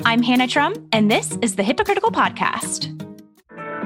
I'm Hannah Trum, and this is the Hypocritical Podcast.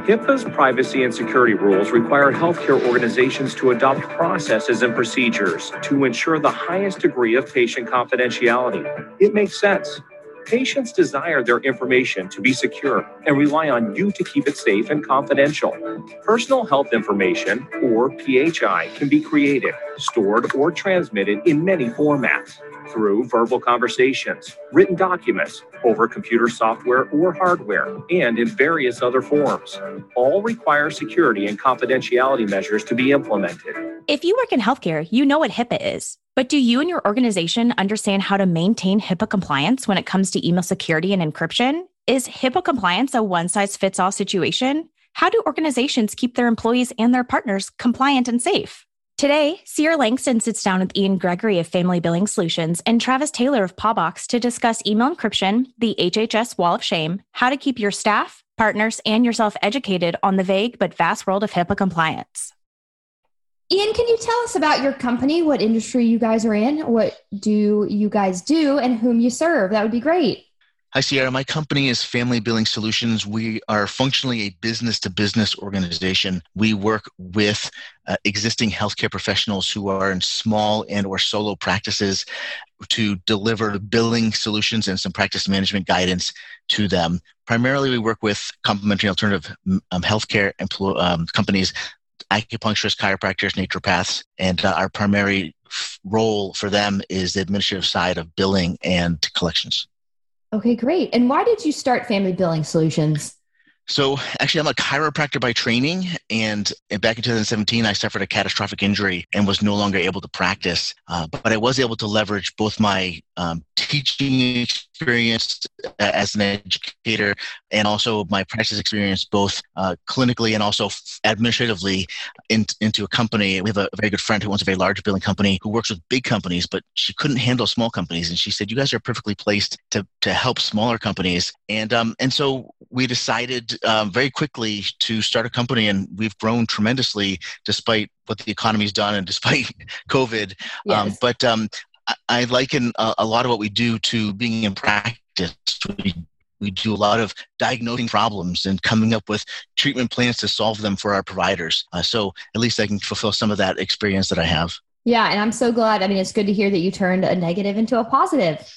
HIPAA's privacy and security rules require healthcare organizations to adopt processes and procedures to ensure the highest degree of patient confidentiality. It makes sense. Patients desire their information to be secure and rely on you to keep it safe and confidential. Personal health information, or PHI, can be created, stored, or transmitted in many formats through verbal conversations, written documents, over computer software or hardware, and in various other forms. All require security and confidentiality measures to be implemented. If you work in healthcare, you know what HIPAA is. But do you and your organization understand how to maintain HIPAA compliance when it comes to email security and encryption? Is HIPAA compliance a one size fits all situation? How do organizations keep their employees and their partners compliant and safe? Today, Sierra Langston sits down with Ian Gregory of Family Billing Solutions and Travis Taylor of Paubox to discuss email encryption, the HHS wall of shame, how to keep your staff, partners, and yourself educated on the vague but vast world of HIPAA compliance. Ian, can you tell us about your company, what industry you guys are in, what do you guys do, and whom you serve? That would be great. Hi, Sierra. My company is Family Billing Solutions. We are functionally a business to business organization. We work with uh, existing healthcare professionals who are in small and or solo practices to deliver billing solutions and some practice management guidance to them. Primarily, we work with complementary alternative um, healthcare empl- um, companies, acupuncturists, chiropractors, naturopaths, and uh, our primary f- role for them is the administrative side of billing and collections. Okay, great. And why did you start Family Billing Solutions? So, actually, I'm a chiropractor by training, and, back in 2017, I suffered a catastrophic injury and was no longer able to practice. Uh, but I was able to leverage both my um, teaching experience as an educator and also my practice experience both uh, clinically and also administratively in, into a company we have a, very good friend who owns a very large billing company who works with big companies but she couldn't handle small companies and she said you guys are perfectly placed to, to help smaller companies and um, and so we decided um, very quickly to start a company and we've grown tremendously despite what the economy's done and despite COVID. Um, yes. Um, but um, I liken a, a, lot of what we do to being in practice. We, we do a lot of diagnosing problems and coming up with treatment plans to solve them for our providers. Uh, so at least I can fulfill some of that experience that I have. Yeah, and I'm so glad. I mean, it's good to hear that you turned a negative into a positive.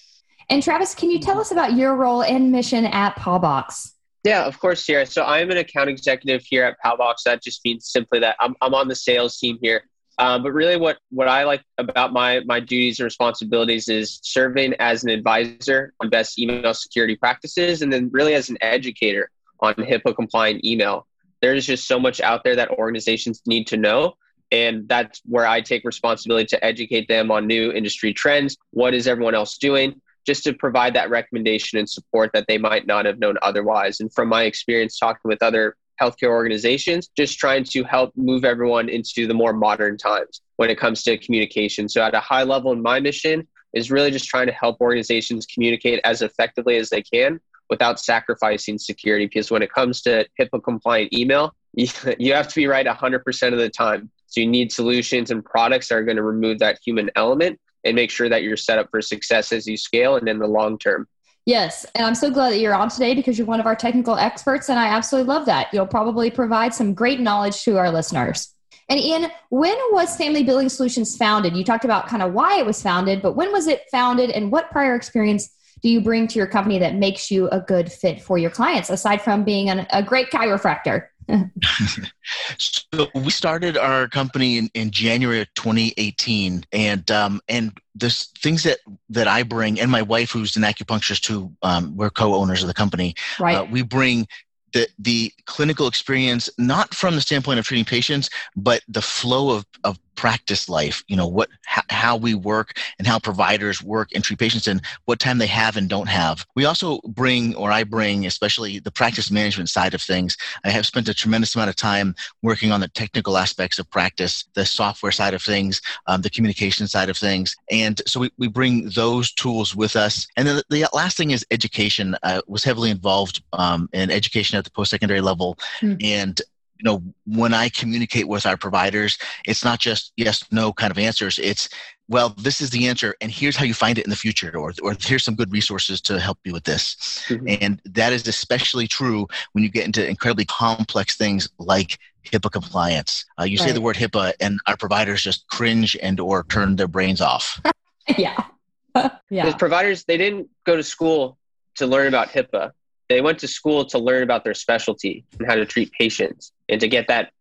And Travis, can you tell us about your role and mission at Paubox? Yeah, of course, Sierra. So I'm an account executive here at Paubox. That just means simply that I'm, I'm on the sales team here. Um, but really, what what I like about my my duties and responsibilities is serving as an advisor on best email security practices, and then really as an educator on HIPAA compliant email. There's just so much out there that organizations need to know, and that's where I take responsibility to educate them on new industry trends. What is everyone else doing? Just to provide that recommendation and support that they might not have known otherwise. And from my experience talking with other healthcare organizations, just trying to help move everyone into the more modern times when it comes to communication. So, at a high level, in my mission is really just trying to help organizations communicate as effectively as they can without sacrificing security. Because when it comes to HIPAA compliant email, you have to be right 100% of the time. So, you need solutions and products that are going to remove that human element and make sure that you're set up for success as you scale and in the long term. Yes, and I'm so glad that you're on today because you're one of our technical experts, and I absolutely love that. You'll probably provide some great knowledge to our listeners. And Ian, when was Family Billing Solutions founded? You talked about kind of why it was founded, but when was it founded, and what prior experience do you bring to your company that makes you a good fit for your clients, aside from being an, a great chiropractor? so we started our company in, in January of 2018, and um, and the things that that I bring, and my wife, who's an acupuncturist, who um, we're co-owners of the company. Right. Uh, we bring the the clinical experience, not from the standpoint of treating patients, but the flow of of practice life you know what how we work and how providers work and treat patients and what time they have and don't have. We also bring or i bring especially the practice management side of things. I have spent a tremendous amount of time working on the technical aspects of practice the software side of things um, the communication side of things. And so we, we bring those tools with us. And then the, last thing is education. I was heavily involved um, in education at the post-secondary level mm. and you know, when I communicate with our providers, it's not just yes, no kind of answers. It's well, this is the answer, and here's how you find it in the future, or, or here's some good resources to help you with this. Mm-hmm. And that is especially true when you get into incredibly complex things like HIPAA compliance. Uh, you right. say the word HIPAA, and our providers just cringe and or turn their brains off. yeah, yeah. Because providers they didn't go to school to learn about HIPAA. They went to school to learn about their specialty and how to treat patients, and to get that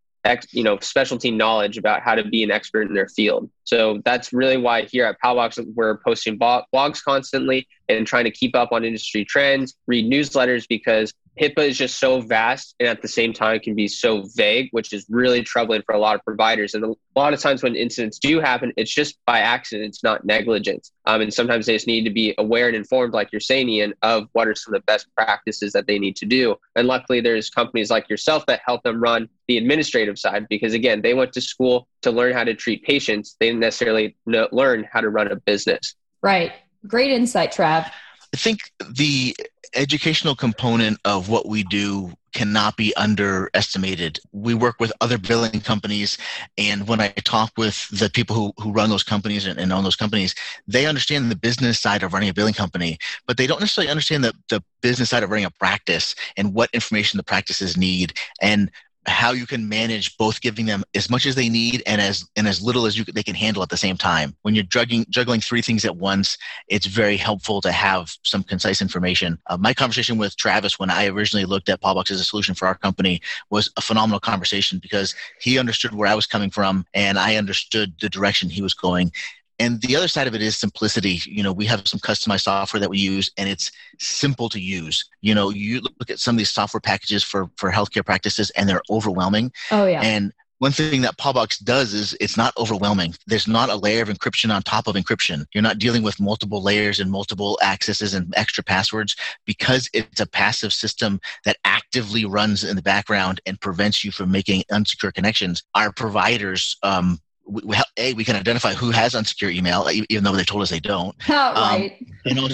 you know specialty knowledge about how to be an expert in their field. So that's really why here at Paubox we're posting blogs constantly and trying to keep up on industry trends, read newsletters because HIPAA is just so vast and at the same time can be so vague, which is really troubling for a lot of providers. And a lot of times when incidents do happen, it's just by accident, it's not negligence. Um, and sometimes they just need to be aware and informed, like you're saying, Ian, of what are some of the best practices that they need to do. And luckily, there's companies like yourself that help them run the administrative side because, again, they went to school to learn how to treat patients. They didn't necessarily know, learn how to run a business. Right. Great insight, Trav. I think the educational component of what we do cannot be underestimated. We work with other billing companies, and when I talk with the people who, who run those companies and, and own those companies, they understand the business side of running a billing company, but they don't necessarily understand the, the business side of running a practice and what information the practices need. And how you can manage both giving them as much as they need and as and as little as you they can handle at the same time. When you're juggling juggling three things at once it's very helpful to have some concise information. Uh, my conversation with travis when i originally looked at Paubox as a solution for our company was a phenomenal conversation because he understood where i was coming from and i understood the direction he was going and the other side of it is simplicity. You know, we have some customized software that we use and it's simple to use. You know, you look at some of these software packages for, for healthcare practices and they're overwhelming. Oh, yeah. And one thing that Paubox does is it's not overwhelming. There's not a layer of encryption on top of encryption. You're not dealing with multiple layers and multiple accesses and extra passwords because it's a passive system that actively runs in the background and prevents you from making unsecure connections. Our providers um, we, we, a we can identify who has unsecure email even though they told us they don't. Oh, right. um, you know,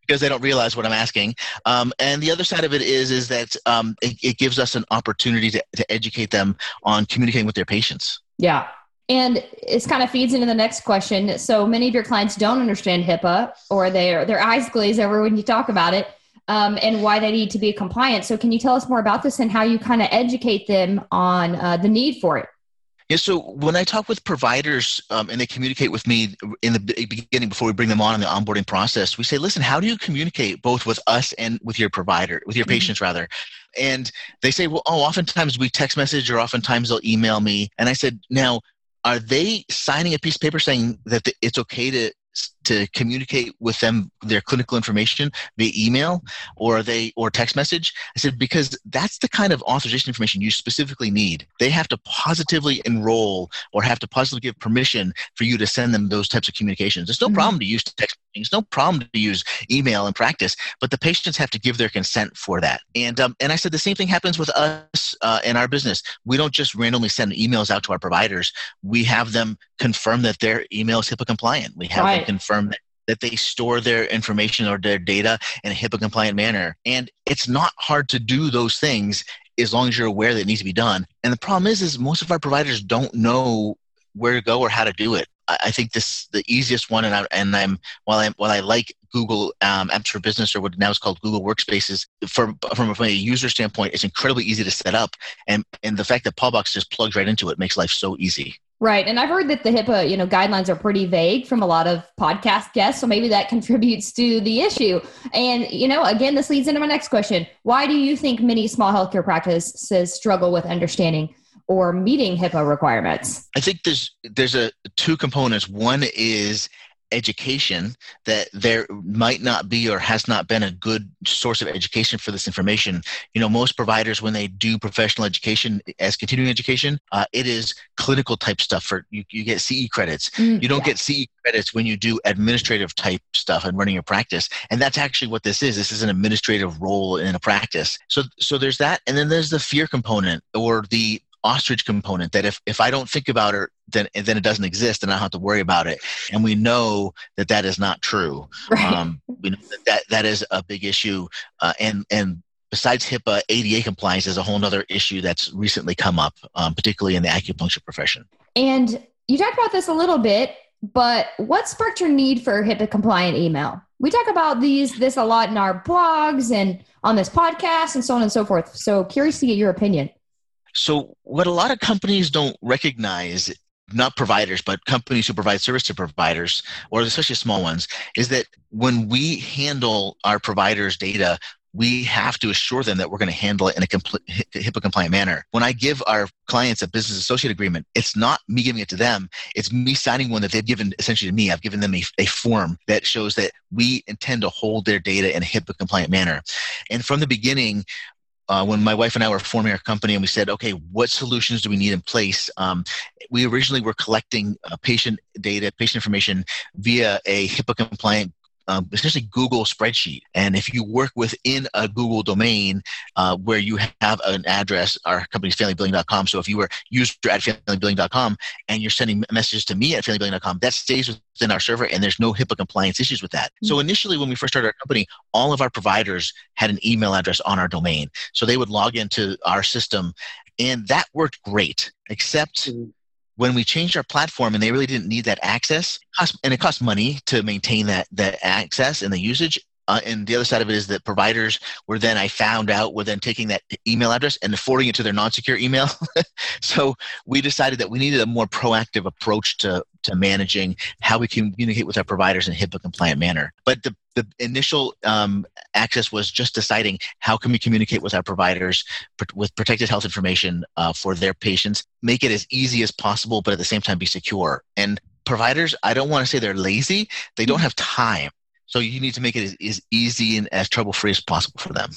because they don't realize what i'm asking. Um, and the other side of it is is that um, it, it, gives us an opportunity to, to educate them on communicating with their patients. Yeah. And it kind of feeds into the next question. So many of your clients don't understand hipaa or their their eyes glaze over when you talk about it um, and why they need to be compliant. So can you tell us more about this and how you kind of educate them on uh, the need for it yeah, so when I talk with providers um, and they communicate with me in the beginning before we bring them on in the onboarding process, we say, listen, how do you communicate both with us and with your provider, with your mm-hmm. patients rather? And they say, well, oh, oftentimes we text message or oftentimes they'll email me. And I said, now, are they signing a piece of paper saying that it's okay to to communicate with them their clinical information via email or they or text message. I said because that's the kind of authorization information you specifically need. They have to positively enroll or have to positively give permission for you to send them those types of communications. There's no mm-hmm. problem to use text there's no problem to use email in practice but the patients have to give their consent for that and um, and i said the same thing happens with us uh, in our business we don't just randomly send emails out to our providers we have them confirm that their email is hipaa compliant we have right. them confirm confirm that that they store their information or their data in a HIPAA compliant manner. And it's not hard to do those things as long as you're aware that it needs to be done. And the problem is, is most of our providers don't know where to go or how to do it. I think this the easiest one, and, I, and I'm while I while I like Google um, Apps for Business or what now is called Google Workspaces, from from a user standpoint, it's incredibly easy to set up, and and the fact that Paubox just plugs right into it makes life so easy. Right. And I've heard that the HIPAA, you know, guidelines are pretty vague from a lot of podcast guests. So maybe that contributes to the issue. And, you know, again, this leads into my next question. Why do you think many small healthcare practices struggle with understanding or meeting HIPAA requirements? I think there's there's a two components. One is education that there might not be or has not been a good source of education for this information. You know, most providers, when they do professional education as continuing education, uh, it is clinical type stuff for you, you get CE credits. Mm, you don't yeah. get CE credits when you do administrative type stuff and running your practice. And that's actually what this is. This is an administrative role in a practice. So, so there's that. And then there's the fear component or the ostrich component that if, if I don't think about it, then, then it doesn't exist and I don't have to worry about it. And we know that that is not true. Right. Um, we know that, that that is a big issue. Uh, and, and besides HIPAA, ADA compliance is a whole other issue that's recently come up, um, particularly in the acupuncture profession. And you talked about this a little bit, but what sparked your need for HIPAA compliant email? We talk about these this a lot in our blogs and on this podcast and so on and so forth. So curious to get your opinion. So what a lot of companies don't recognize not providers, but companies who provide service to providers, or especially small ones, is that when we handle our providers' data, we have to assure them that we're going to handle it in a complete HIPAA compliant manner. When I give our clients a business associate agreement, it's not me giving it to them. It's me signing one that they've given essentially to me. I've given them a, a form that shows that we intend to hold their data in a HIPAA compliant manner. And from the beginning, uh, when my wife and I were forming our company and we said, okay, what solutions do we need in place? Um, we originally were collecting uh, patient data, patient information via a HIPAA compliant um, essentially Google spreadsheet. And if you work within a Google domain uh, where you have an address, our company's familybilling.com. So if you were user at familybilling.com and you're sending messages to me at familybilling.com, that stays within our server and there's no HIPAA compliance issues with that. Mm-hmm. So initially, when we first started our company, all of our providers had an email address on our domain. So they would log into our system and that worked great, except. Mm-hmm when we changed our platform and they really didn't need that access and it cost money to maintain that that access and the usage uh, and the other side of it is that providers were then I found out were then taking that email address and forwarding it to their non-secure email. so we decided that we needed a more proactive approach to to managing how we communicate with our providers in a HIPAA compliant manner. But the the initial um, access was just deciding how can we communicate with our providers with protected health information uh, for their patients, make it as easy as possible, but at the same time be secure. And providers, I don't want to say they're lazy; they don't mm-hmm. have time so you need to make it as, as easy and as trouble free as possible for them.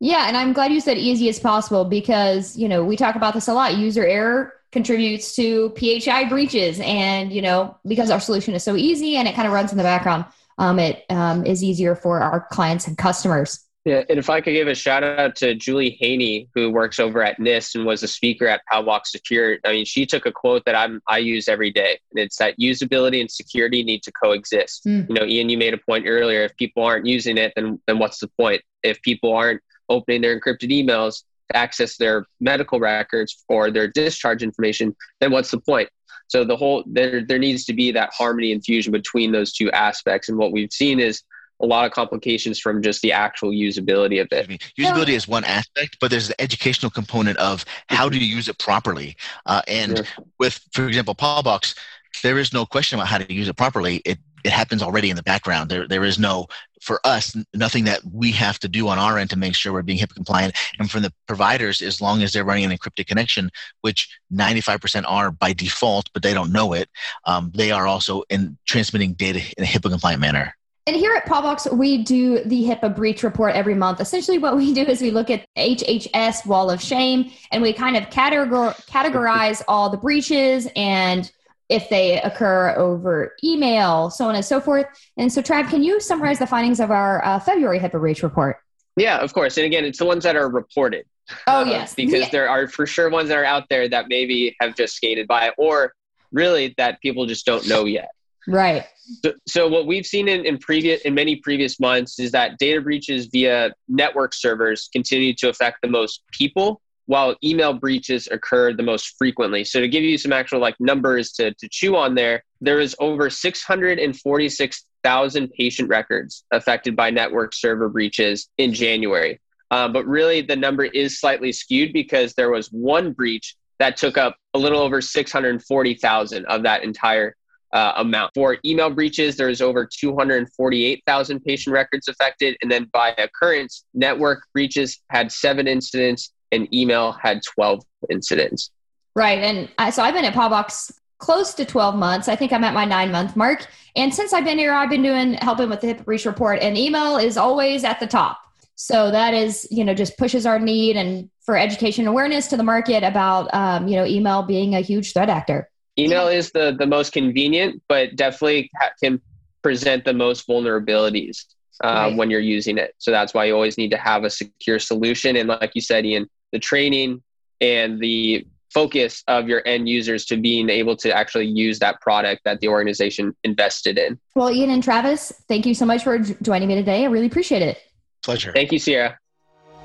Yeah, and I'm glad you said easy as possible because, you know, we talk about this a lot. User error contributes to PHI breaches. And, you know, because our solution is so easy and it kind of runs in the background, um, it um, is easier for our clients and customers. Yeah, and if I could give a shout out to Julie Haney, who works over at NIST and was a speaker at Paubox Secure. I mean, she took a quote that I'm I use every day, and it's that usability and security need to coexist. Mm. You know, Ian, you made a point earlier. If people aren't using it, then then what's the point? If people aren't opening their encrypted emails access their medical records or their discharge information, then what's the point? So the whole there there needs to be that harmony and fusion between those two aspects. And what we've seen is a lot of complications from just the actual usability of it. Usability is one aspect, but there's the educational component of how do you use it properly. Uh, and yeah. with, for example, Paubox, there is no question about how to use it properly. It it happens already in the background. There there is no for us nothing that we have to do on our end to make sure we're being HIPAA compliant. And from the providers, as long as they're running an encrypted connection, which 95% are by default, but they don't know it, um, they are also in transmitting data in a HIPAA compliant manner. And here at Paubox, we do the HIPAA breach report every month. Essentially, what we do is we look at HHS wall of shame and we kind of categor- categorize all the breaches and if they occur over email, so on and so forth. And so, Trav, can you summarize the findings of our uh, February HIPAA breach report? Yeah, of course. And again, it's the ones that are reported. Oh, uh, yes. because yeah. there are for sure ones that are out there that maybe have just skated by or really that people just don't know yet. Right. So, so what we've seen in, in previous in many previous months is that data breaches via network servers continue to affect the most people while email breaches occur the most frequently. So to give you some actual like numbers to, to chew on there, there is over 646,000 patient records affected by network server breaches in January. Uh, but really the number is slightly skewed because there was one breach that took up a little over 640,000 of that entire uh, amount. For email breaches, there's over 248,000 patient records affected. And then by occurrence, network breaches had seven incidents and email had 12 incidents. Right. And I, so I've been at Paubox close to 12 months. I think I'm at my nine month mark. And since I've been here, I've been doing helping with the HIPAA breach report, and email is always at the top. So that is, you know, just pushes our need and for education awareness to the market about, um, you know, email being a huge threat actor. Email is the the most convenient, but definitely can present the most vulnerabilities uh, right. when you're using it. So that's why you always need to have a secure solution. And like you said, Ian, the training and the focus of your end users to being able to actually use that product that the organization invested in. Well, Ian and Travis, thank you so much for joining me today. I really appreciate it. Pleasure. Thank you, Sierra.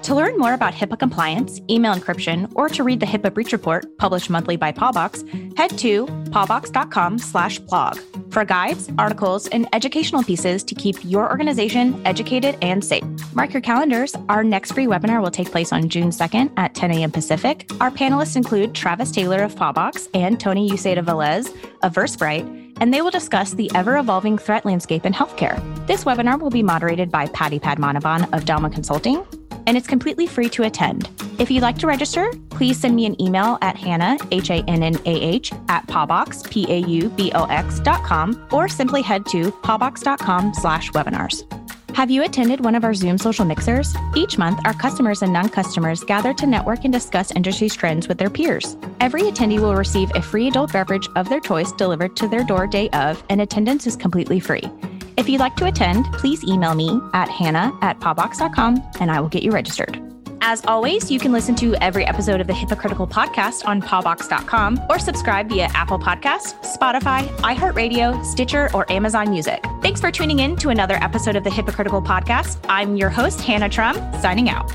To learn more about HIPAA compliance, email encryption, or to read the HIPAA breach report published monthly by Paubox, head to paubox.com/blog for guides, articles, and educational pieces to keep your organization educated and safe. Mark your calendars. Our next free webinar will take place on June 2nd at 10 a.m. Pacific. Our panelists include Travis Taylor of Paubox and Tony Uceda Velez of VerSprite and they will discuss the ever evolving threat landscape in healthcare. This webinar will be moderated by Patty Padmanabhan of Delma Consulting, and it's completely free to attend. If you'd like to register, please send me an email at Hannah, H A N N A H, at Paubox, P A U B O X dot com, or simply head to paubox.com slash webinars. Have you attended one of our Zoom social mixers? Each month, our customers and non customers gather to network and discuss industry trends with their peers. Every attendee will receive a free adult beverage of their choice delivered to their door day of, and attendance is completely free. If you'd like to attend, please email me at hannah at paubox.com and I will get you registered. As always, you can listen to every episode of the Hypocritical podcast on paubox.com or subscribe via Apple Podcast, Spotify, iHeartRadio, Stitcher, or Amazon Music. Thanks for tuning in to another episode of the Hypocritical podcast. I'm your host, Hannah Trum, signing out.